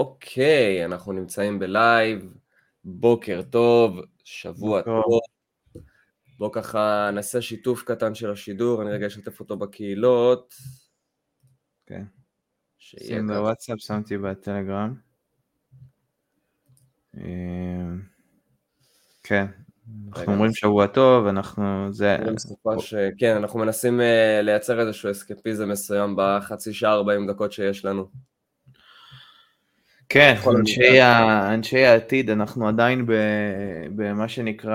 אוקיי, אנחנו נמצאים בלייב, בוקר טוב, שבוע בוקר. טוב. בואו ככה נעשה שיתוף קטן של השידור, אני רגע אשתף אותו בקהילות. כן. שים. בוואטסאפ, שמתי בטלגרם. אה, כן, אנחנו אומרים שבוע טוב, אנחנו, זה, ש... כן, אנחנו מנסים אה, לייצר איזשהו אסקפיזם מסוים בחצי שעה 40 דקות שיש לנו. כן, אנשי, ה, אנשי העתיד, אנחנו עדיין ב, במה שנקרא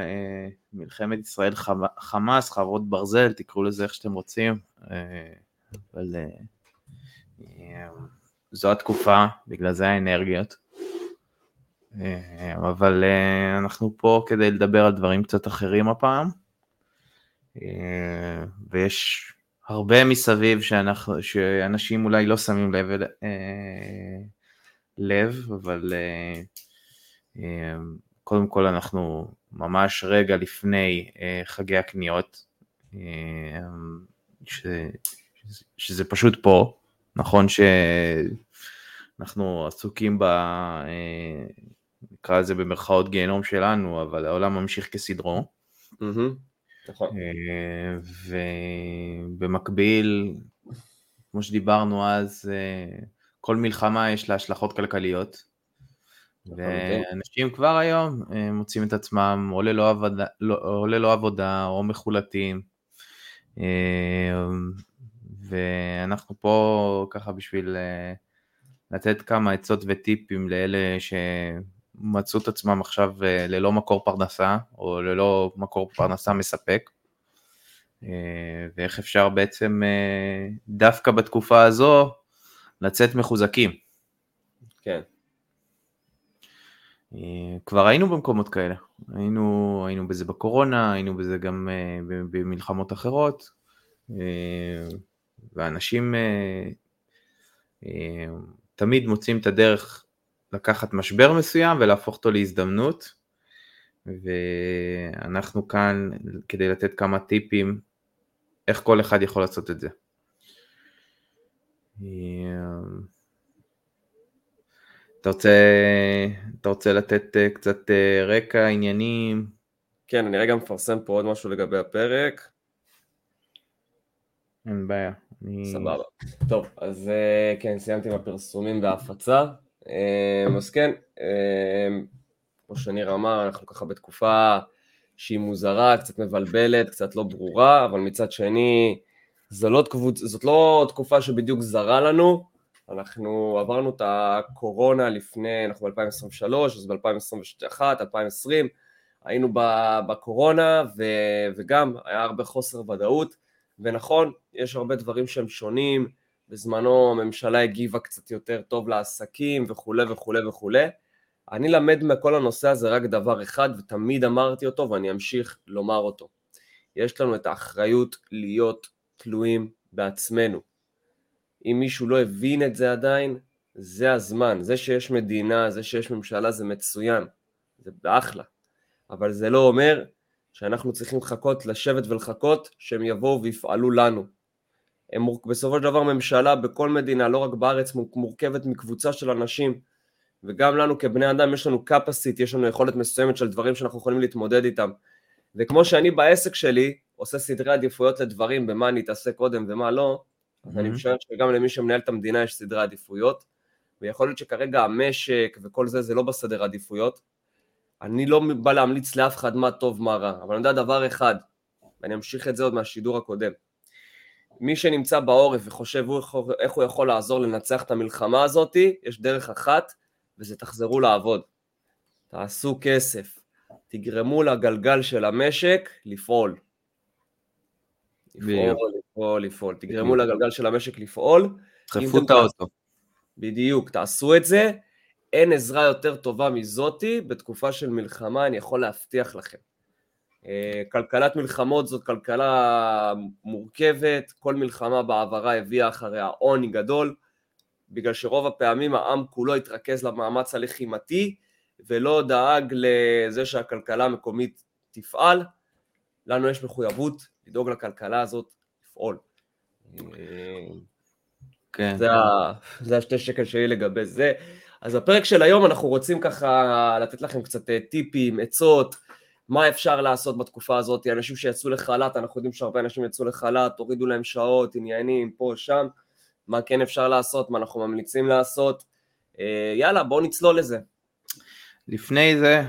אה, מלחמת ישראל חמ- חמאס, חרבות ברזל, תקראו לזה איך שאתם רוצים, אה, אבל אה, אה, זו התקופה, בגלל זה האנרגיות. אה, אבל אה, אנחנו פה כדי לדבר על דברים קצת אחרים הפעם, ויש הרבה מסביב שאנחנו, שאנשים אולי לא שמים לב, לב, אבל אה, אה, קודם כל אנחנו ממש רגע לפני אה, חגי הקניות, ש, שזה פשוט פה, נכון שאנחנו עסוקים ב... נקרא לזה במרכאות גיהנום שלנו, אבל העולם ממשיך כסדרו. נכון. ובמקביל, כמו שדיברנו אז, כל מלחמה יש לה השלכות כלכליות. לחלוטין. ואנשים כבר היום אה, מוצאים את עצמם או ללא עבודה, לא, או, ללא עבודה או מחולטים. אה, ואנחנו פה ככה בשביל אה, לתת כמה עצות וטיפים לאלה שמצאו את עצמם עכשיו ללא מקור פרנסה או ללא מקור פרנסה מספק. ואיך אפשר בעצם דווקא בתקופה הזו לצאת מחוזקים. כן, אה, כבר היינו במקומות כאלה, היינו, היינו בזה בקורונה, היינו בזה גם אה, במלחמות אחרות, אה, ואנשים תמיד מוצאים את הדרך לקחת משבר מסוים ולהפוך אותו להזדמנות, ואנחנו כאן כדי לתת כמה טיפים איך כל אחד יכול לעשות את זה. אה, אתה רוצה, אתה רוצה לתת אה, קצת אה, רקע, עניינים? כן, אני רגע מפרסם פה עוד משהו לגבי הפרק. אין בעיה. אני... סבבה. טוב, אז אה, כן, סיימתי עם הפרסומים וההפצה. אה, אז כן, אה, כמו שניר אמר, אנחנו ככה בתקופה שהיא מוזרה, קצת מבלבלת, קצת לא ברורה, אבל מצד שני, זו לא, תקבוצ... זאת לא תקופה שבדיוק זרה לנו. אנחנו עברנו את הקורונה לפני, אנחנו ב-2023, אז ב-2021, 2020, היינו בקורונה, ו... וגם היה הרבה חוסר ודאות. ונכון, יש הרבה דברים שהם שונים, בזמנו הממשלה הגיבה קצת יותר טוב לעסקים וכולי וכולי וכולי. אני למד מכל הנושא הזה רק דבר אחד, ותמיד אמרתי אותו ואני אמשיך לומר אותו. יש לנו את האחריות להיות תלויים בעצמנו. אם מישהו לא הבין את זה עדיין, זה הזמן. זה שיש מדינה, זה שיש ממשלה זה מצוין, זה אחלה. אבל זה לא אומר שאנחנו צריכים לחכות, לשבת ולחכות שהם יבואו ויפעלו לנו. הם. בסופו של דבר ממשלה בכל מדינה, לא רק בארץ, מור- מורכבת מקבוצה של אנשים, וגם לנו כבני אדם יש לנו capacity, יש לנו יכולת מסוימת של דברים שאנחנו יכולים להתמודד איתם. וכמו שאני בעסק שלי עושה סדרי עדיפויות לדברים, במה אני אתעסק קודם ומה לא, אז אני מהמם. משער שגם למי שמנהל את המדינה יש סדרי עדיפויות, ויכול להיות שכרגע המשק וכל זה זה לא בסדר עדיפויות. אני לא בא להמליץ לאף אחד מה טוב מה רע, אבל אני יודע דבר אחד, ואני אמשיך את זה עוד מהשידור הקודם. מי שנמצא בעורף וחושב הוא איך הוא יכול לעזור לנצח את המלחמה הזאת, יש דרך אחת, וזה תחזרו לעבוד. תעשו כסף, תגרמו לגלגל של המשק לפעול. לפעול, לפעול, לפעול. תגרמו לגלגל של המשק לפעול. דחפו את האוטו. בדיוק, תעשו את זה. אין עזרה יותר טובה מזאתי בתקופה של מלחמה, אני יכול להבטיח לכם. אה, כלכלת מלחמות זאת כלכלה מורכבת, כל מלחמה בעברה הביאה אחריה עוני גדול, בגלל שרוב הפעמים העם כולו התרכז למאמץ הלחימתי, ולא דאג לזה שהכלכלה המקומית תפעל. לנו יש מחויבות לדאוג לכלכלה הזאת לפעול. כן. זה, ה... זה השתי שקל שלי לגבי זה. אז בפרק של היום אנחנו רוצים ככה לתת לכם קצת אה, טיפים, עצות, מה אפשר לעשות בתקופה הזאת, אנשים שיצאו לחל"ת, אנחנו יודעים שהרבה אנשים יצאו לחל"ת, הורידו להם שעות, עניינים, פה, שם, מה כן אפשר לעשות, מה אנחנו ממליצים לעשות. אה, יאללה, בואו נצלול לזה. לפני זה,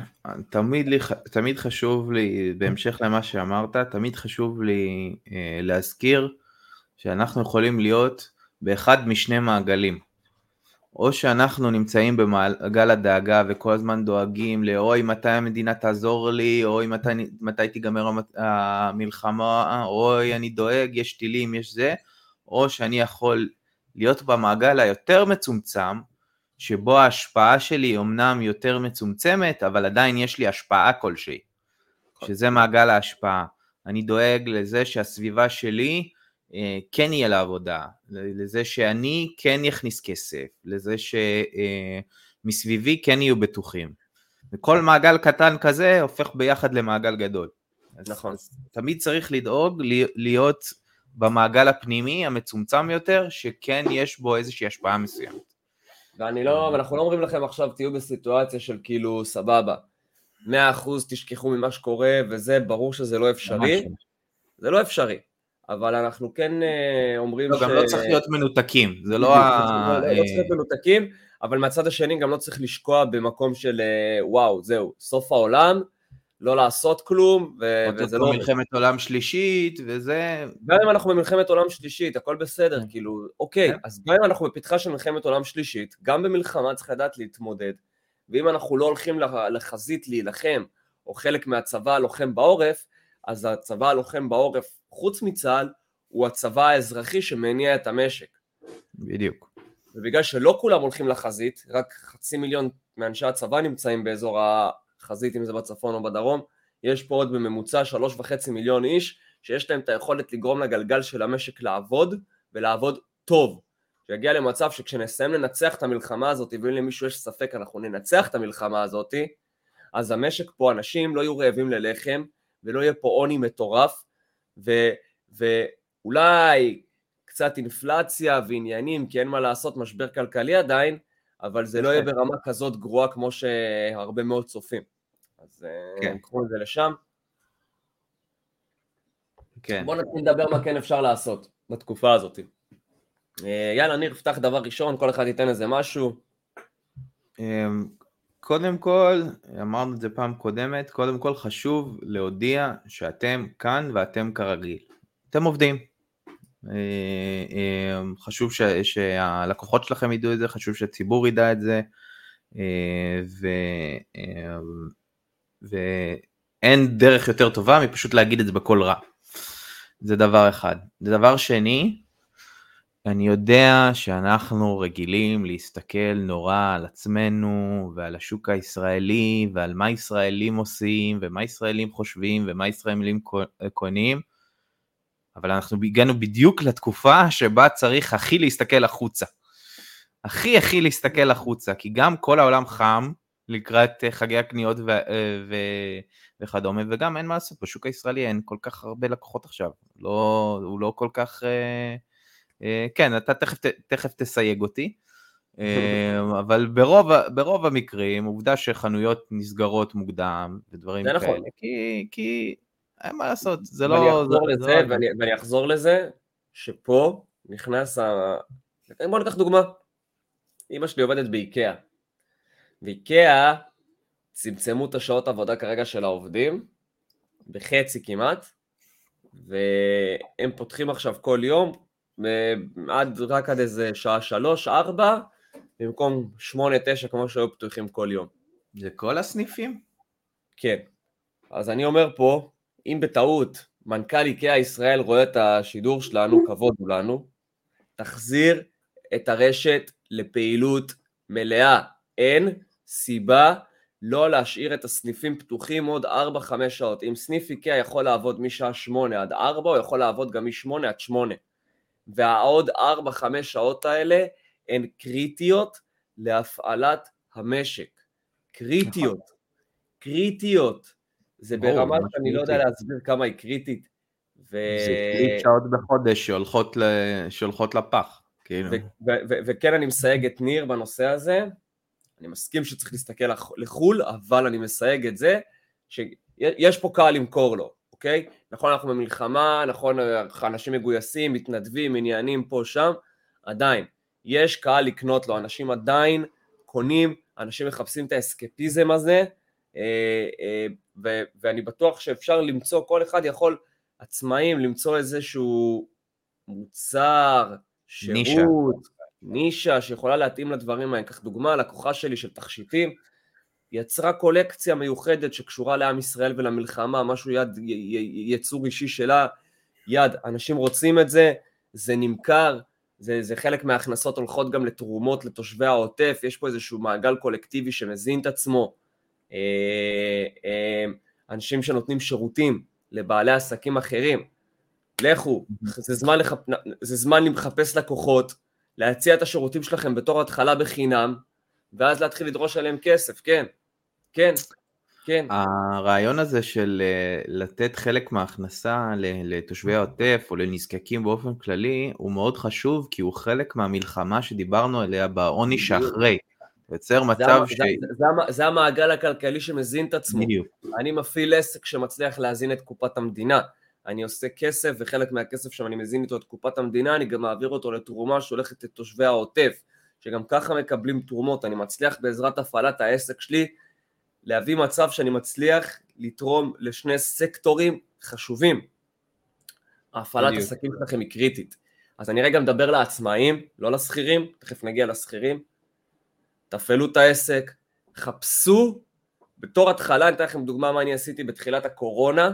תמיד, לי, תמיד חשוב לי, בהמשך למה שאמרת, תמיד חשוב לי אה, להזכיר שאנחנו יכולים להיות באחד משני מעגלים. או שאנחנו נמצאים במעגל הדאגה וכל הזמן דואגים לאוי מתי המדינה תעזור לי, אוי מתי, מתי תיגמר המלחמה, אוי אני דואג, יש טילים, יש זה, או שאני יכול להיות במעגל היותר מצומצם, שבו ההשפעה שלי אומנם יותר מצומצמת, אבל עדיין יש לי השפעה כלשהי, שזה מעגל ההשפעה. אני דואג לזה שהסביבה שלי אה, כן יהיה לעבודה, לזה שאני כן יכניס כסף, לזה שמסביבי אה, כן יהיו בטוחים. וכל מעגל קטן כזה הופך ביחד למעגל גדול. נכון. אז תמיד צריך לדאוג להיות במעגל הפנימי המצומצם יותר, שכן יש בו איזושהי השפעה מסוימת. ואני לא, ואנחנו לא אומרים לכם עכשיו תהיו בסיטואציה של כאילו סבבה, 100% תשכחו ממה שקורה וזה, ברור שזה לא אפשרי, לא. זה לא אפשרי. אבל אנחנו כן אה, אומרים לא, ש... גם לא צריך להיות מנותקים, זה לא ה... לא, לא צריך להיות מנותקים, אבל מהצד השני גם לא צריך לשקוע במקום של אה, וואו, זהו, סוף העולם, לא לעשות כלום, ו... וזה לא... מלחמת עולם שלישית, וזה... גם אם אנחנו במלחמת עולם שלישית, הכל בסדר, כן. כאילו, אוקיי, כן. אז גם אם אנחנו בפתחה של מלחמת עולם שלישית, גם במלחמה צריך לדעת להתמודד, ואם אנחנו לא הולכים לחזית להילחם, או חלק מהצבא לוחם בעורף, אז הצבא הלוחם בעורף חוץ מצה"ל, הוא הצבא האזרחי שמניע את המשק. בדיוק. ובגלל שלא כולם הולכים לחזית, רק חצי מיליון מאנשי הצבא נמצאים באזור החזית, אם זה בצפון או בדרום, יש פה עוד בממוצע שלוש וחצי מיליון איש, שיש להם את היכולת לגרום לגלגל של המשק לעבוד, ולעבוד טוב. שיגיע למצב שכשנסיים לנצח את המלחמה הזאת, ואם למישהו יש ספק אנחנו ננצח את המלחמה הזאת, אז המשק פה, אנשים לא יהיו רעבים ללחם, ולא יהיה פה עוני מטורף, ו, ואולי קצת אינפלציה ועניינים, כי אין מה לעשות, משבר כלכלי עדיין, אבל זה לא יהיה ברמה כזאת גרועה כמו שהרבה מאוד צופים. אז אה, כן. קחו את זה לשם. כן. בואו נתחיל לדבר מה כן אפשר לעשות בתקופה הזאת. אה, יאללה, ניר, פתח דבר ראשון, כל אחד ייתן איזה משהו. אמ, קודם כל, אמרנו את זה פעם קודמת, קודם כל חשוב להודיע שאתם כאן ואתם כרגיל. אתם עובדים. אה, אה, חשוב ש, שהלקוחות שלכם ידעו את זה, חשוב שהציבור ידע את זה, אה, ו, ואין דרך יותר טובה מפשוט להגיד את זה בקול רע. זה דבר אחד. דבר שני, אני יודע שאנחנו רגילים להסתכל נורא על עצמנו ועל השוק הישראלי ועל מה ישראלים עושים ומה ישראלים חושבים ומה ישראלים קונים, אבל אנחנו הגענו בדיוק לתקופה שבה צריך הכי להסתכל החוצה. הכי הכי להסתכל החוצה, כי גם כל העולם חם לקראת חגי הקניות ו- ו- וכדומה, וגם אין מה לעשות, בשוק הישראלי אין כל כך הרבה לקוחות עכשיו, לא, הוא לא כל כך... אה, כן, אתה תכף, תכף תסייג אותי, אה, אבל ברוב, ברוב המקרים, עובדה שחנויות נסגרות מוקדם ודברים נכון. כאלה, נכון. כי, כי אין מה לעשות, זה לא... ואני אחזור, זה, לזה, זה לא... ואני, ואני אחזור לזה, שפה נכנס ה... בוא ניקח דוגמה. אמא שלי עובדת באיקאה. ואיקאה צמצמו את השעות עבודה כרגע של העובדים, בחצי כמעט, והם פותחים עכשיו כל יום, עד, רק עד איזה שעה שלוש, ארבע, במקום שמונה, תשע כמו שהיו פתוחים כל יום. זה כל הסניפים? כן. אז אני אומר פה, אם בטעות מנכ"ל איקאה ישראל רואה את השידור שלנו, כבוד הוא לנו, תחזיר את הרשת לפעילות מלאה. אין סיבה לא להשאיר את הסניפים פתוחים עוד 4-5 שעות. אם סניף איקאה יכול לעבוד משעה 8 עד 4, הוא יכול לעבוד גם מ-8 עד 8. והעוד 4-5 שעות האלה הן קריטיות להפעלת המשק. קריטיות. נכון. קריטיות. זה ברמה שאני לא יודע להסביר כמה היא קריטית. ו... זה קריט שעות בחודש שהולכות, ל... שהולכות לפח. כאילו. וכן אני מסייג את ניר בנושא הזה, אני מסכים שצריך להסתכל לחו"ל, אבל אני מסייג את זה, שיש פה קהל למכור לו, אוקיי? נכון, אנחנו במלחמה, נכון, אנשים מגויסים, מתנדבים, עניינים פה, שם, עדיין, יש קהל לקנות לו, אנשים עדיין קונים, אנשים מחפשים את האסקפיזם הזה, ו- ואני בטוח שאפשר למצוא, כל אחד יכול, עצמאים, למצוא איזשהו מוצר, שירות, נישה. נישה שיכולה להתאים לדברים האלה. קח דוגמה, לקוחה שלי של תכשיטים, יצרה קולקציה מיוחדת שקשורה לעם ישראל ולמלחמה, משהו יד, יצור אישי שלה, יד, אנשים רוצים את זה, זה נמכר, זה, זה חלק מההכנסות הולכות גם לתרומות לתושבי העוטף, יש פה איזשהו מעגל קולקטיבי שמזין את עצמו, אה, אה, אנשים שנותנים שירותים לבעלי עסקים אחרים, לכו, זה זמן, לחפ... זה זמן לחפש לקוחות, להציע את השירותים שלכם בתור התחלה בחינם, ואז להתחיל לדרוש עליהם כסף, כן, כן, כן. הרעיון הזה של אה, לתת חלק מההכנסה לתושבי העוטף או לנזקקים באופן כללי הוא מאוד חשוב כי הוא חלק מהמלחמה שדיברנו עליה בעוני שאחרי. יוצר מצב זה, ש... זה, זה, זה המעגל הכלכלי שמזין את עצמו. בדיוק. אני מפעיל עסק שמצליח להזין את קופת המדינה. אני עושה כסף וחלק מהכסף שם אני מזין איתו את קופת המדינה, אני גם מעביר אותו לתרומה שהולכת לתושבי העוטף, שגם ככה מקבלים תרומות, אני מצליח בעזרת הפעלת העסק שלי להביא מצב שאני מצליח לתרום לשני סקטורים חשובים. ההפעלת עסקים שלכם היא קריטית. אז אני רגע מדבר לעצמאים, לא לשכירים, תכף נגיע לשכירים. תפעלו את העסק, חפשו, בתור התחלה, אני אתן לכם דוגמה מה אני עשיתי בתחילת הקורונה.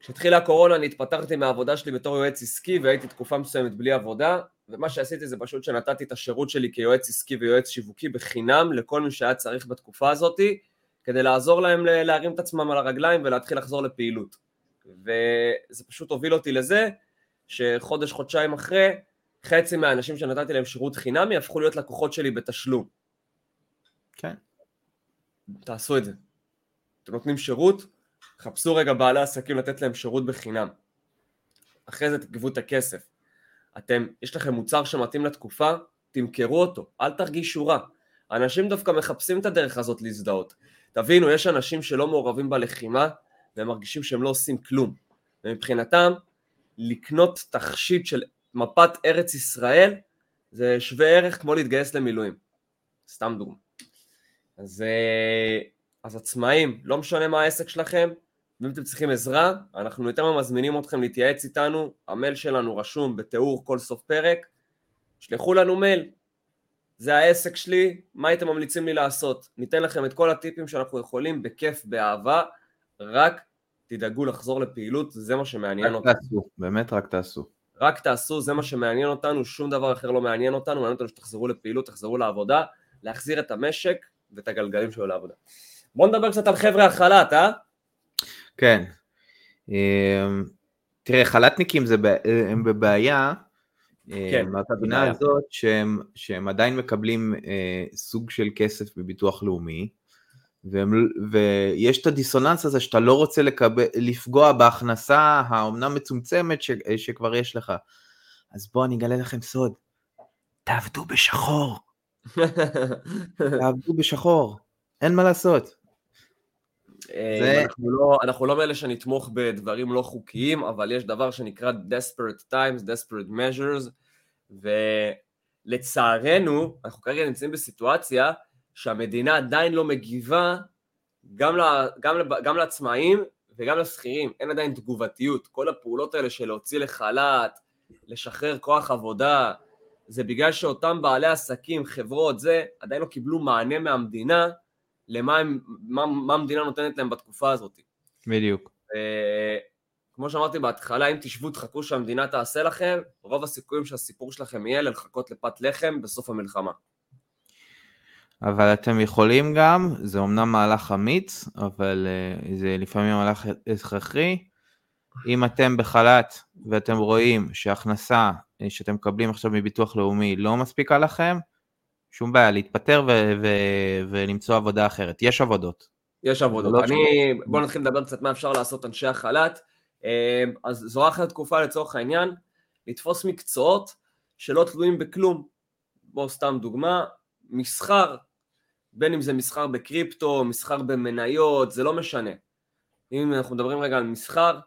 כשהתחילה הקורונה אני התפטרתי מהעבודה שלי בתור יועץ עסקי והייתי תקופה מסוימת בלי עבודה ומה שעשיתי זה פשוט שנתתי את השירות שלי כיועץ עסקי ויועץ שיווקי בחינם לכל מי שהיה צריך בתקופה הזאתי כדי לעזור להם להרים את עצמם על הרגליים ולהתחיל לחזור לפעילות וזה פשוט הוביל אותי לזה שחודש חודשיים אחרי חצי מהאנשים שנתתי להם שירות חינמי הפכו להיות לקוחות שלי בתשלום כן תעשו את זה אתם נותנים שירות חפשו רגע בעלי עסקים לתת להם שירות בחינם אחרי זה תגבו את הכסף אתם, יש לכם מוצר שמתאים לתקופה, תמכרו אותו, אל תרגישו רע. אנשים דווקא מחפשים את הדרך הזאת להזדהות. תבינו, יש אנשים שלא מעורבים בלחימה והם מרגישים שהם לא עושים כלום. ומבחינתם, לקנות תכשיט של מפת ארץ ישראל זה שווה ערך כמו להתגייס למילואים. סתם דוגמא. אז, אה, אז עצמאים, לא משנה מה העסק שלכם, ואם אתם צריכים עזרה, אנחנו יותר מזמינים אתכם להתייעץ איתנו, המייל שלנו רשום בתיאור כל סוף פרק, שלחו לנו מייל, זה העסק שלי, מה הייתם ממליצים לי לעשות? ניתן לכם את כל הטיפים שאנחנו יכולים, בכיף, באהבה, רק תדאגו לחזור לפעילות, זה מה שמעניין אותנו. רק תעשו, באמת רק תעשו. רק תעשו, זה מה שמעניין אותנו, שום דבר אחר לא מעניין אותנו, מעניין אותנו שתחזרו לפעילות, תחזרו לעבודה, להחזיר את המשק ואת הגלגלים שלו לעבודה. בואו נדבר קצת על חבר'ה החל"ת, אה? כן. אמ, תראה, חל"תניקים הם בבעיה, כן, מהבחינה הזאת שהם, שהם עדיין מקבלים אה, סוג של כסף בביטוח לאומי, והם, ויש את הדיסוננס הזה שאתה לא רוצה לקבל, לפגוע בהכנסה האומנם מצומצמת ש, שכבר יש לך. אז בואו אני אגלה לכם סוד, תעבדו בשחור. תעבדו בשחור, אין מה לעשות. אה, זה... אנחנו, לא, אנחנו לא מאלה שנתמוך בדברים לא חוקיים, אבל יש דבר שנקרא desperate times, desperate measures, ולצערנו, אנחנו כרגע נמצאים בסיטואציה שהמדינה עדיין לא מגיבה גם, לה, גם, גם לעצמאים וגם לשכירים, אין עדיין תגובתיות. כל הפעולות האלה של להוציא לחל"ת, לשחרר כוח עבודה, זה בגלל שאותם בעלי עסקים, חברות, זה, עדיין לא קיבלו מענה מהמדינה למה הם, מה, מה המדינה נותנת להם בתקופה הזאת. בדיוק. כמו שאמרתי בהתחלה, אם תשבו תחכו שהמדינה תעשה לכם, רוב הסיכויים שהסיפור שלכם יהיה לחכות לפת לחם בסוף המלחמה. אבל אתם יכולים גם, זה אומנם מהלך אמיץ, אבל uh, זה לפעמים מהלך הכרחי. אם אתם בחל"ת ואתם רואים שההכנסה אה, שאתם מקבלים עכשיו מביטוח לאומי לא מספיקה לכם, שום בעיה, להתפטר ו- ו- ולמצוא עבודה אחרת. יש עבודות. יש עבודות. לא אני, בוא נתחיל לדבר קצת מה אפשר לעשות אנשי החל"ת. אמ, אז זו אחת התקופה לצורך העניין, לתפוס מקצועות שלא תלויים בכלום. בואו סתם דוגמה, מסחר, בין אם זה מסחר בקריפטו, מסחר במניות, זה לא משנה. אם אנחנו מדברים רגע על מסחר,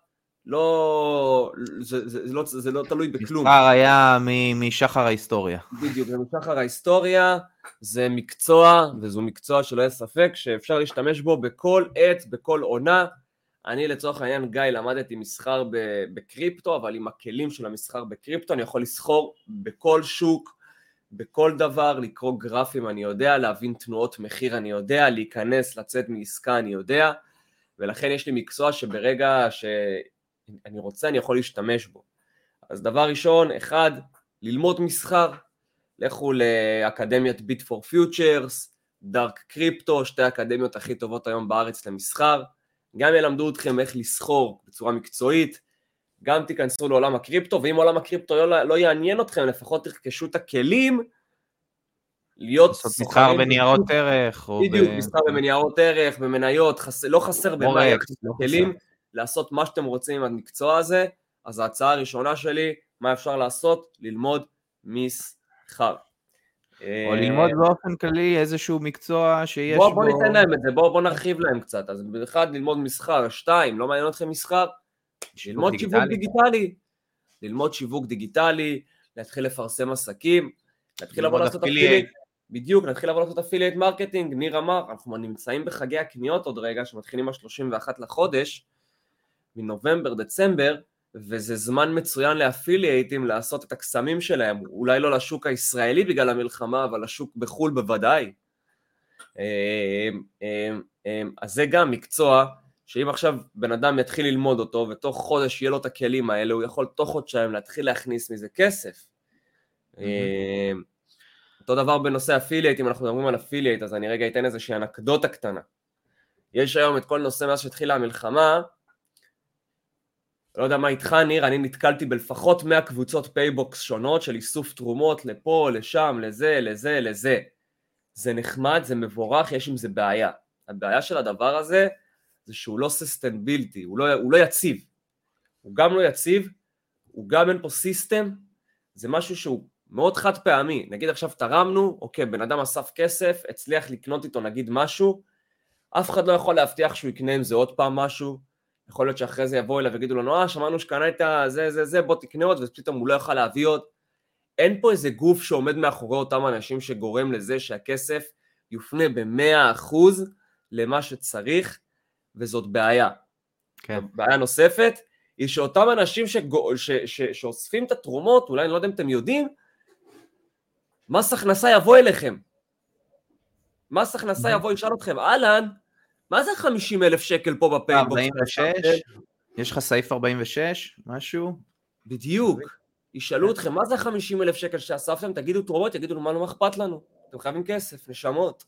לא, זה, זה, זה, לא, זה לא תלוי בכלום. מסחר היה משחר ההיסטוריה. בדיוק, זה משחר ההיסטוריה, זה מקצוע, וזו מקצוע שלא יהיה ספק, שאפשר להשתמש בו בכל עת, בכל עונה. אני לצורך העניין, גיא, למדתי מסחר בקריפטו, אבל עם הכלים של המסחר בקריפטו אני יכול לסחור בכל שוק, בכל דבר, לקרוא גרפים אני יודע, להבין תנועות מחיר אני יודע, להיכנס, לצאת מעסקה אני יודע, ולכן יש לי מקצוע שברגע שאני רוצה אני יכול להשתמש בו. אז דבר ראשון, אחד, ללמוד מסחר, לכו לאקדמיית ביט פור פיוצ'רס, דארק קריפטו, שתי האקדמיות הכי טובות היום בארץ למסחר, גם ילמדו אתכם איך לסחור בצורה מקצועית, גם תיכנסו לעולם הקריפטו, ואם עולם הקריפטו לא, לא יעניין אתכם, לפחות תרכשו את הכלים להיות סוחרים. מסחר בניירות ערך. בדיוק, ב... מסחר בניירות ערך, במניות, חס... לא חסר במה לא כלים לעשות מה שאתם רוצים עם המקצוע הזה, אז ההצעה הראשונה שלי, מה אפשר לעשות? ללמוד מסחר. או אה, ללמוד באופן כללי איזשהו מקצוע שיש בוא, בו... בוא ניתן להם את זה, בוא, בוא נרחיב להם קצת. אז אחד, ללמוד מסחר, שתיים, לא מעניין אתכם מסחר? ללמוד דיגיטלי. שיווק דיגיטלי. ללמוד שיווק דיגיטלי, להתחיל לפרסם עסקים, להתחיל לבוא לעשות affiliate. בדיוק, נתחיל לבוא לעשות affiliate marketing, ניר אמר, אנחנו נמצאים בחגי הקניות עוד רגע, שמתחילים ה-31 לחודש, מנובמבר, דצמבר, וזה זמן מצוין לאפילייטים לעשות את הקסמים שלהם, אולי לא לשוק הישראלי בגלל המלחמה, אבל לשוק בחו"ל בוודאי. אמ, אמ, אמ, אז זה גם מקצוע שאם עכשיו בן אדם יתחיל ללמוד אותו ותוך חודש יהיה לו את הכלים האלה, הוא יכול תוך חודשיים להתחיל להכניס מזה כסף. אותו דבר בנושא affiliate, אם אנחנו מדברים על affiliate, אז אני רגע אתן איזושהי אנקדוטה קטנה. יש היום את כל נושא מאז שהתחילה המלחמה, לא יודע מה איתך ניר, אני נתקלתי בלפחות 100 קבוצות PayBox שונות של איסוף תרומות לפה, לשם, לזה, לזה, לזה. זה נחמד, זה מבורך, יש עם זה בעיה. הבעיה של הדבר הזה זה שהוא לא ססטנבילטי, הוא לא, הוא לא יציב. הוא גם לא יציב, הוא גם אין פה סיסטם, זה משהו שהוא מאוד חד פעמי. נגיד עכשיו תרמנו, אוקיי, בן אדם אסף כסף, הצליח לקנות איתו נגיד משהו, אף אחד לא יכול להבטיח שהוא יקנה עם זה עוד פעם משהו, יכול להיות שאחרי זה יבואו אליו ויגידו לנו, אה, שמענו שקנה את זה, זה, זה, בוא תקנה עוד, ופתאום הוא לא יוכל להביא עוד. אין פה איזה גוף שעומד מאחורי אותם אנשים שגורם לזה שהכסף יופנה במאה אחוז למה שצריך, וזאת בעיה. כן. בעיה נוספת, היא שאותם אנשים שגו, ש, ש, שאוספים את התרומות, אולי אני לא יודע אם אתם יודעים, מס הכנסה יבוא אליכם. מס הכנסה יבוא, ישאל אתכם, אהלן, מה זה 50 אלף שקל פה ב PayBox? 46? יש לך סעיף 46? משהו? בדיוק. ישאלו אתכם, מה זה 50 אלף שקל שאספתם? תגידו תרומות, יגידו מה לא אכפת לנו? אתם חייבים כסף, נשמות.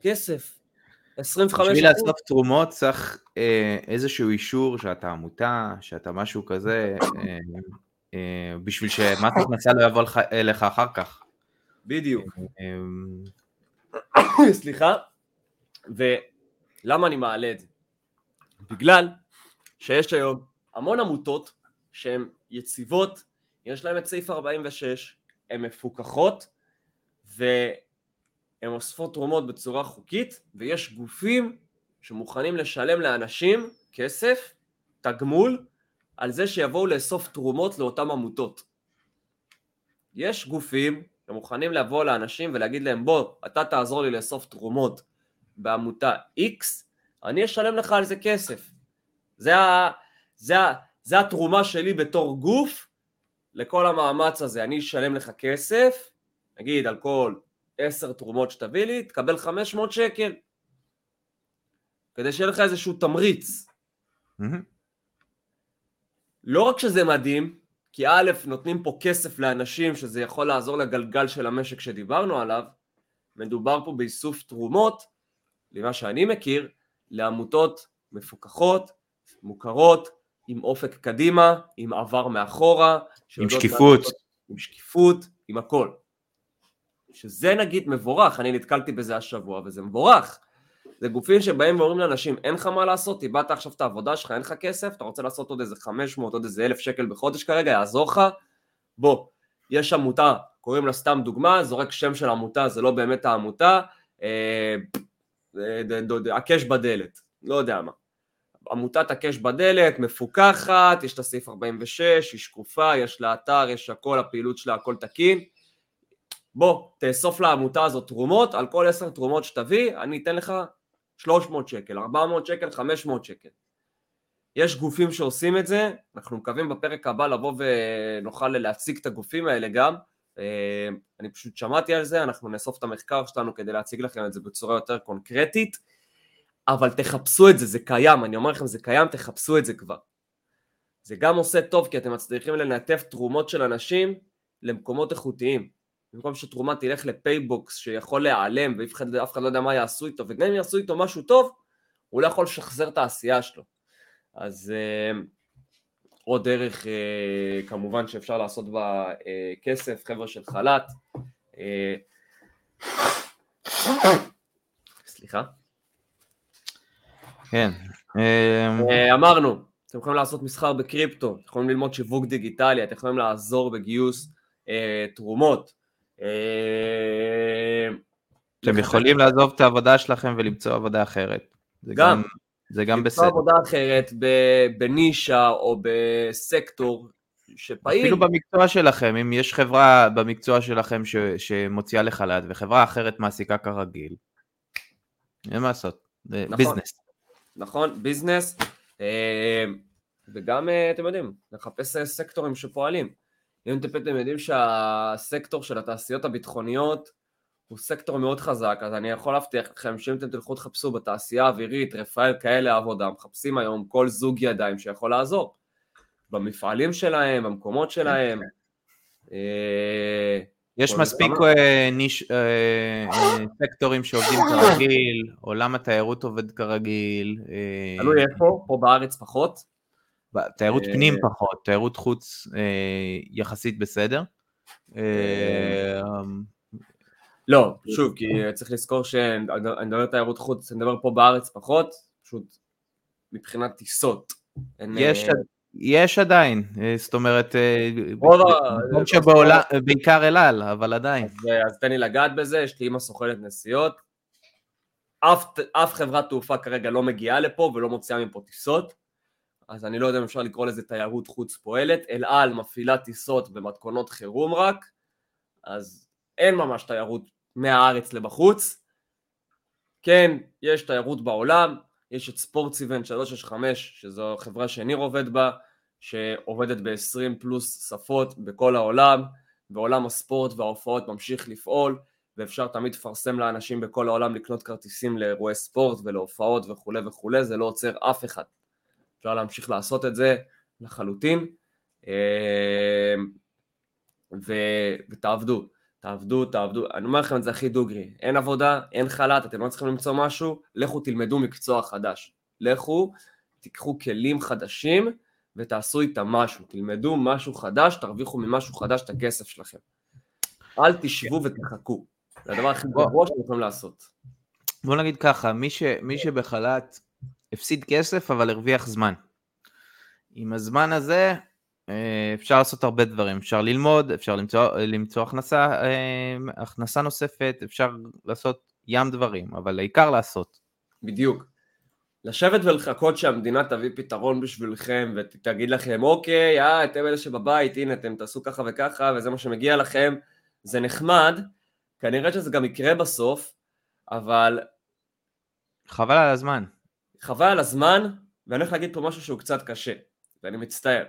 כסף. 25 בשביל לאסוף תרומות צריך אה, איזשהו אישור שאתה עמותה, שאתה משהו כזה, אה, אה, בשביל שמס הכנסה לא יבוא אליך אחר כך. בדיוק. אה, סליחה. ולמה אני מעלה את זה? בגלל שיש היום המון עמותות שהן יציבות, יש להן את סעיף 46, הן מפוקחות, והן אוספות תרומות בצורה חוקית, ויש גופים שמוכנים לשלם לאנשים כסף, תגמול, על זה שיבואו לאסוף תרומות לאותן עמותות. יש גופים שמוכנים לבוא לאנשים ולהגיד להם בוא, אתה תעזור לי לאסוף תרומות בעמותה X, אני אשלם לך על זה כסף. זה, ה, זה, ה, זה התרומה שלי בתור גוף לכל המאמץ הזה. אני אשלם לך כסף, נגיד על כל עשר תרומות שתביא לי, תקבל 500 שקל. כדי שיהיה לך איזשהו תמריץ. Mm-hmm. לא רק שזה מדהים, כי א', נותנים פה כסף לאנשים שזה יכול לעזור לגלגל של המשק שדיברנו עליו, מדובר פה באיסוף תרומות, למה שאני מכיר, לעמותות מפוקחות, מוכרות, עם אופק קדימה, עם עבר מאחורה, עם שקיפות, לעשות, עם שקיפות, עם הכל. שזה נגיד מבורך, אני נתקלתי בזה השבוע וזה מבורך. זה גופים שבאים ואומרים לאנשים, אין לך מה לעשות, איבדת עכשיו את העבודה שלך, אין לך כסף, אתה רוצה לעשות עוד איזה 500, עוד איזה 1,000 שקל בחודש כרגע, יעזור לך, בוא, יש עמותה, קוראים לה סתם דוגמה, זורק שם של עמותה, זה לא באמת העמותה, אה, הקש בדלת, לא יודע מה. עמותת הקש בדלת, מפוקחת, יש לה סעיף 46, היא שקופה, יש לה אתר, יש הכל, הפעילות שלה, הכל תקין. בוא, תאסוף לעמותה הזאת תרומות, על כל עשר תרומות שתביא, אני אתן לך 300 שקל, 400 שקל, 500 שקל. יש גופים שעושים את זה, אנחנו מקווים בפרק הבא לבוא ונוכל להציג את הגופים האלה גם. אה, אני פשוט שמעתי על זה, אנחנו נאסוף את המחקר שלנו כדי להציג לכם את זה בצורה יותר קונקרטית, אבל תחפשו את זה, זה קיים, אני אומר לכם זה קיים, תחפשו את זה כבר. זה גם עושה טוב כי אתם מצליחים לנתב תרומות של אנשים למקומות איכותיים. במקום שתרומה תלך ל PayBox שיכול להיעלם ואף אחד, אחד לא יודע מה יעשו איתו, וגם אם יעשו איתו משהו טוב, הוא לא יכול לשחזר את העשייה שלו. אז uh, עוד דרך uh, כמובן שאפשר לעשות בה uh, כסף, חבר'ה של חל"ת. Uh, סליחה. כן. Uh, אמרנו, אתם יכולים לעשות מסחר בקריפטו, אתם יכולים ללמוד שיווק דיגיטלי, אתם יכולים לעזור בגיוס uh, תרומות. אתם יכולים לעזוב את העבודה שלכם ולמצוא עבודה אחרת. זה גם, זה גם בסדר. למצוא עבודה אחרת בנישה או בסקטור שפעיל. אפילו במקצוע שלכם, אם יש חברה במקצוע שלכם ש, שמוציאה לחל"ת וחברה אחרת מעסיקה כרגיל, אין מה לעשות, נכון, ביזנס. נכון, ביזנס, אה, וגם, אה, אתם יודעים, לחפש סקטורים שפועלים. אם אתם יודעים שהסקטור של התעשיות הביטחוניות הוא סקטור מאוד חזק, אז אני יכול להבטיח לכם שאם אתם תלכו תחפשו בתעשייה האווירית, רפאל כאלה עבודה, מחפשים היום כל זוג ידיים שיכול לעזור. במפעלים שלהם, במקומות שלהם. אה, יש מספיק אה, ניש, אה, סקטורים שעובדים כרגיל, עולם התיירות עובד כרגיל. תלוי איפה, פה בארץ פחות. תיירות פנים פחות, תיירות חוץ יחסית בסדר. לא, שוב, כי צריך לזכור שאני מדבר תיירות חוץ, אני מדבר פה בארץ פחות, פשוט מבחינת טיסות. יש, אה, יש עדיין, אה, זאת אומרת, אה, שבעולם, בעיקר אל על, אבל עדיין. אז, אז תן לי לגעת בזה, יש לי אימא סוכנת נסיעות, אף, אף חברת תעופה כרגע לא מגיעה לפה ולא מוציאה מפה טיסות, אז אני לא יודע אם אפשר לקרוא לזה תיירות חוץ פועלת, אל על מפעילה טיסות במתכונות חירום רק, אז אין ממש תיירות מהארץ לבחוץ. כן, יש תיירות בעולם, יש את ספורט איבנט 365, שזו חברה שניר עובד בה, שעובדת ב-20 פלוס שפות בכל העולם, ועולם הספורט וההופעות ממשיך לפעול, ואפשר תמיד לפרסם לאנשים בכל העולם לקנות כרטיסים לאירועי ספורט ולהופעות וכולי וכולי, זה לא עוצר אף אחד. אפשר להמשיך לעשות את זה לחלוטין, אה, ו... ותעבדו. תעבדו, תעבדו, אני אומר לכם את זה הכי דוגרי, אין עבודה, אין חל"ת, אתם לא צריכים למצוא משהו, לכו תלמדו מקצוע חדש. לכו, תיקחו כלים חדשים ותעשו איתם משהו, תלמדו משהו חדש, תרוויחו ממשהו חדש את הכסף שלכם. אל תשבו ותחכו, זה הדבר הכי גרוע שאתם יכולים לעשות. בוא נגיד ככה, מי, ש, מי שבחל"ת הפסיד כסף אבל הרוויח זמן. עם הזמן הזה אה, אפשר לעשות הרבה דברים, אפשר ללמוד, אפשר למצוא, למצוא הכנסה, אה, הכנסה נוספת, אפשר לעשות ים דברים, אבל העיקר לעשות. בדיוק. לשבת ולחכות שהמדינה תביא פתרון בשבילכם ותגיד לכם אוקיי, אה, אתם אלה שבבית, הנה אתם תעשו ככה וככה וזה מה שמגיע לכם, זה נחמד, כנראה שזה גם יקרה בסוף, אבל... חבל על הזמן. חבל על הזמן, ואני הולך להגיד פה משהו שהוא קצת קשה, ואני מצטער.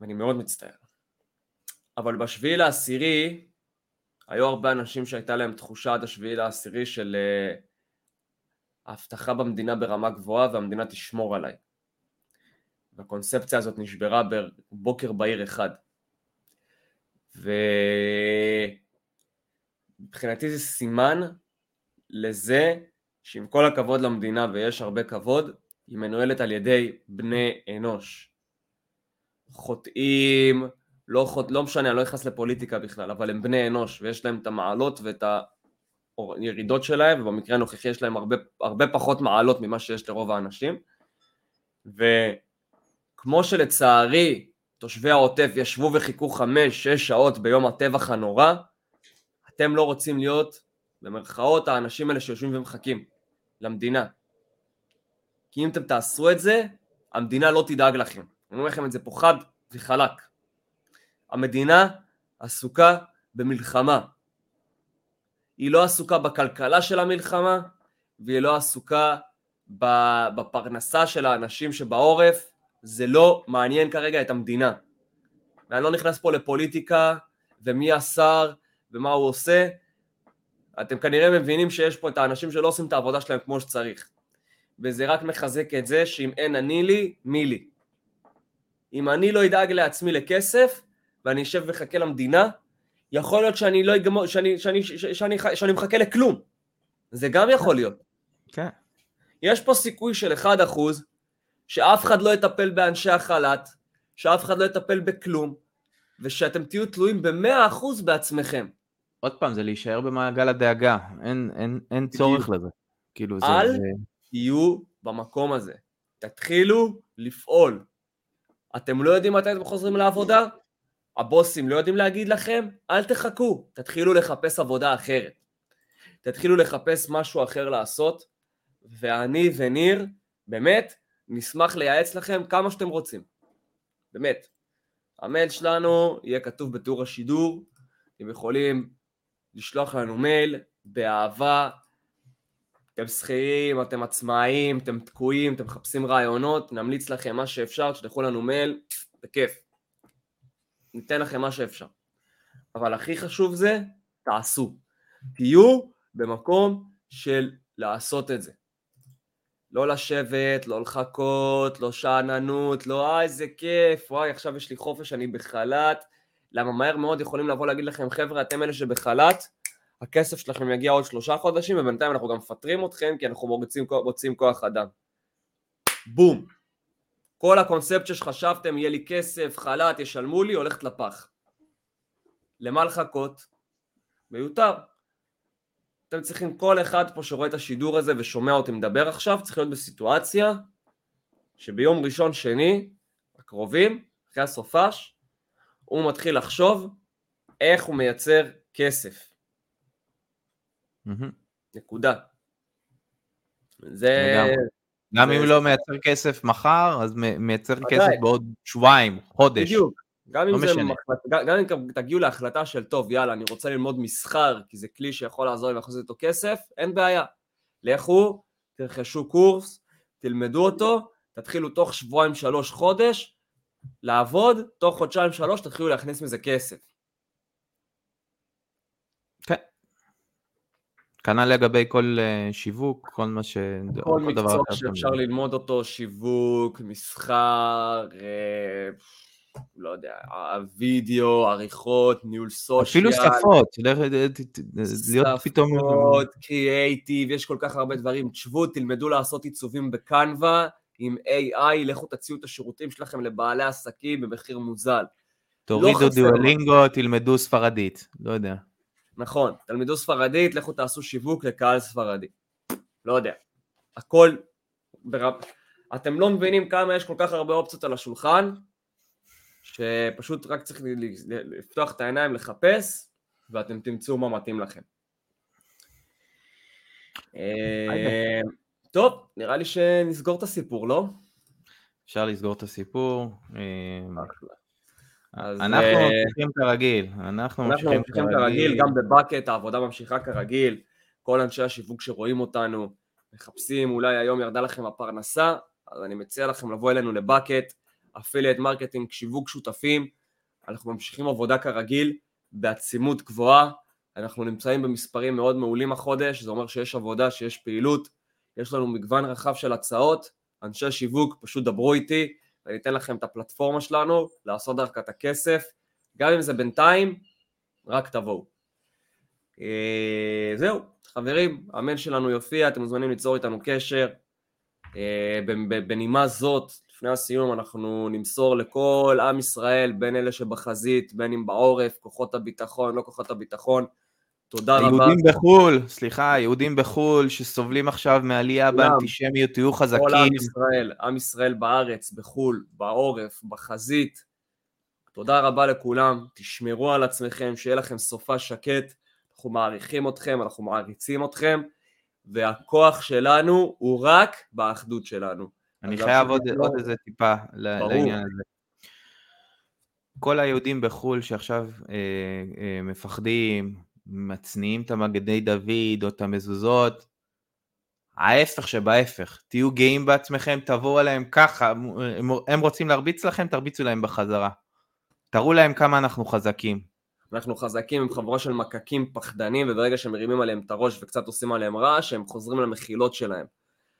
ואני מאוד מצטער. אבל בשביעי לעשירי היו הרבה אנשים שהייתה להם תחושה עד השביעי לעשירי של uh, ההבטחה במדינה ברמה גבוהה והמדינה תשמור עליי. והקונספציה הזאת נשברה בבוקר בהיר אחד. ומבחינתי זה סימן לזה שעם כל הכבוד למדינה ויש הרבה כבוד, היא מנוהלת על ידי בני אנוש. חוטאים, לא, חוט... לא משנה, אני לא נכנס לפוליטיקה בכלל, אבל הם בני אנוש ויש להם את המעלות ואת הירידות שלהם, ובמקרה הנוכחי יש להם הרבה, הרבה פחות מעלות ממה שיש לרוב האנשים. וכמו שלצערי תושבי העוטף ישבו וחיכו חמש, שש שעות ביום הטבח הנורא, אתם לא רוצים להיות, במרכאות, האנשים האלה שיושבים ומחכים למדינה. כי אם אתם תעשו את זה, המדינה לא תדאג לכם. אני אומר לכם את זה פה חד וחלק. המדינה עסוקה במלחמה. היא לא עסוקה בכלכלה של המלחמה, והיא לא עסוקה בפרנסה של האנשים שבעורף, זה לא מעניין כרגע את המדינה. ואני לא נכנס פה לפוליטיקה, ומי השר, ומה הוא עושה. אתם כנראה מבינים שיש פה את האנשים שלא עושים את העבודה שלהם כמו שצריך. וזה רק מחזק את זה שאם אין אני לי, מי לי. אם אני לא אדאג לעצמי לכסף, ואני אשב ואחכה למדינה, יכול להיות שאני לא אגמור, שאני, שאני, שאני, שאני, שאני מחכה לכלום. זה גם יכול להיות. כן. יש פה סיכוי של 1% שאף אחד לא יטפל באנשי החל"ת, שאף אחד לא יטפל בכלום, ושאתם תהיו תלויים ב-100% בעצמכם. עוד פעם, זה להישאר במעגל הדאגה, אין, אין, אין צורך לזה. כאילו זה... אל זה... תהיו במקום הזה. תתחילו לפעול. אתם לא יודעים מתי אתם חוזרים לעבודה? הבוסים לא יודעים להגיד לכם? אל תחכו, תתחילו לחפש עבודה אחרת. תתחילו לחפש משהו אחר לעשות, ואני וניר, באמת, נשמח לייעץ לכם כמה שאתם רוצים. באמת. המייל שלנו יהיה כתוב בתיאור השידור, אתם יכולים לשלוח לנו מייל באהבה, אתם שכירים, אתם עצמאים, אתם תקועים, אתם מחפשים רעיונות, נמליץ לכם מה שאפשר, תשלחו לנו מייל, בכיף. ניתן לכם מה שאפשר. אבל הכי חשוב זה, תעשו. תהיו במקום של לעשות את זה. לא לשבת, לא לחכות, לא שאננות, לא אה איזה כיף, וואי עכשיו יש לי חופש, אני בחל"ת. למה מהר מאוד יכולים לבוא להגיד לכם, חבר'ה, אתם אלה שבחל"ת, הכסף שלכם יגיע עוד שלושה חודשים, ובינתיים אנחנו גם מפטרים אתכם, כי אנחנו מוצאים, מוצאים כוח אדם. בום. כל הקונספט שחשבתם, יהיה לי כסף, חל"ת, ישלמו לי, הולכת לפח. למה לחכות? מיותר. אתם צריכים, כל אחד פה שרואה את השידור הזה ושומע אותי מדבר עכשיו, צריך להיות בסיטואציה שביום ראשון שני, הקרובים, אחרי הסופש, הוא מתחיל לחשוב איך הוא מייצר כסף. נקודה. זה... גם אם לא מייצר כסף מחר, אז מייצר כסף בעוד שבועיים, חודש. בדיוק. גם אם, לא זה מחלט, גם אם תגיעו להחלטה של טוב יאללה אני רוצה ללמוד מסחר כי זה כלי שיכול לעזור לי ולעשות איתו כסף, אין בעיה. לכו, תרכשו קורס, תלמדו אותו, תתחילו תוך שבועיים שלוש חודש לעבוד, תוך חודשיים שלוש תתחילו להכניס מזה כסף. כן. כנ"ל לגבי כל uh, שיווק, כל מה ש... כל, מקצוע שאפשר ללמוד אותו, שיווק, מסחר, uh, לא יודע, הווידאו, עריכות, ניהול סושיאל. אפילו שפות, להיות פתאום... שפות, קריאייטיב, יש כל כך הרבה דברים. תשבו, תלמדו לעשות עיצובים בקנווה, עם AI, לכו תציעו את השירותים שלכם לבעלי עסקים במחיר מוזל. תורידו לא דיואלינגו, תלמדו ספרדית, לא יודע. נכון, תלמדו ספרדית, לכו תעשו שיווק לקהל ספרדי. לא יודע. הכל... ברב... אתם לא מבינים כמה יש כל כך הרבה אופציות על השולחן, שפשוט רק צריך לפתוח את העיניים, לחפש, ואתם תמצאו מה מתאים לכם. אה, טוב, נראה לי שנסגור את הסיפור, לא? אפשר לסגור את הסיפור. אה, אנחנו אה, ממשיכים כרגיל, אנחנו ממשיכים כרגיל, גם בבקט העבודה ממשיכה כרגיל, כל אנשי השיווק שרואים אותנו מחפשים, אולי היום ירדה לכם הפרנסה, אז אני מציע לכם לבוא אלינו לבקט, affiliate marketing, שיווק שותפים, אנחנו ממשיכים עבודה כרגיל בעצימות גבוהה, אנחנו נמצאים במספרים מאוד מעולים החודש, זה אומר שיש עבודה, שיש פעילות, יש לנו מגוון רחב של הצעות, אנשי שיווק פשוט דברו איתי, ואני אתן לכם את הפלטפורמה שלנו, לעשות דרכה את הכסף, גם אם זה בינתיים, רק תבואו. אה, זהו, חברים, המייל שלנו יופיע, אתם מוזמנים ליצור איתנו קשר. אה, בנימה זאת, לפני הסיום אנחנו נמסור לכל עם ישראל, בין אלה שבחזית, בין אם בעורף, כוחות הביטחון, לא כוחות הביטחון, תודה רבה. יהודים בחו"ל, סליחה, יהודים בחו"ל שסובלים עכשיו מעלייה באנטישמיות, תהיו חזקים. כל עם ישראל, עם ישראל בארץ, בחו"ל, בעורף, בחזית, תודה רבה לכולם, תשמרו על עצמכם, שיהיה לכם סופה שקט, אנחנו מעריכים אתכם, אנחנו מעריצים אתכם, והכוח שלנו הוא רק באחדות שלנו. אני חייב עוד, עוד איזה טיפה ברור. לעניין הזה. כל היהודים בחו"ל שעכשיו אה, אה, מפחדים, מצניעים את המגדי דוד או את המזוזות, ההפך שבהפך, תהיו גאים בעצמכם, תבואו עליהם ככה, הם, רוצים להרביץ לכם, תרביצו להם בחזרה. תראו להם כמה אנחנו חזקים. אנחנו חזקים עם חבורה של מקקים פחדנים, וברגע שהם מרימים עליהם את הראש וקצת עושים עליהם רעש, הם חוזרים למחילות שלהם.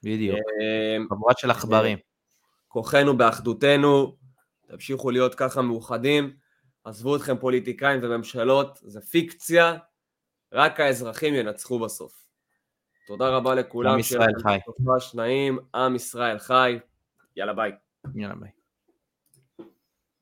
בדיוק, אה, חבורת של עכברים. כוחנו באחדותנו, תמשיכו להיות ככה מאוחדים, עזבו אתכם פוליטיקאים וממשלות, זה פיקציה, רק האזרחים ינצחו בסוף. תודה רבה לכולם. עם ישראל חי. עם ישראל חי. יאללה ביי. יאללה ביי.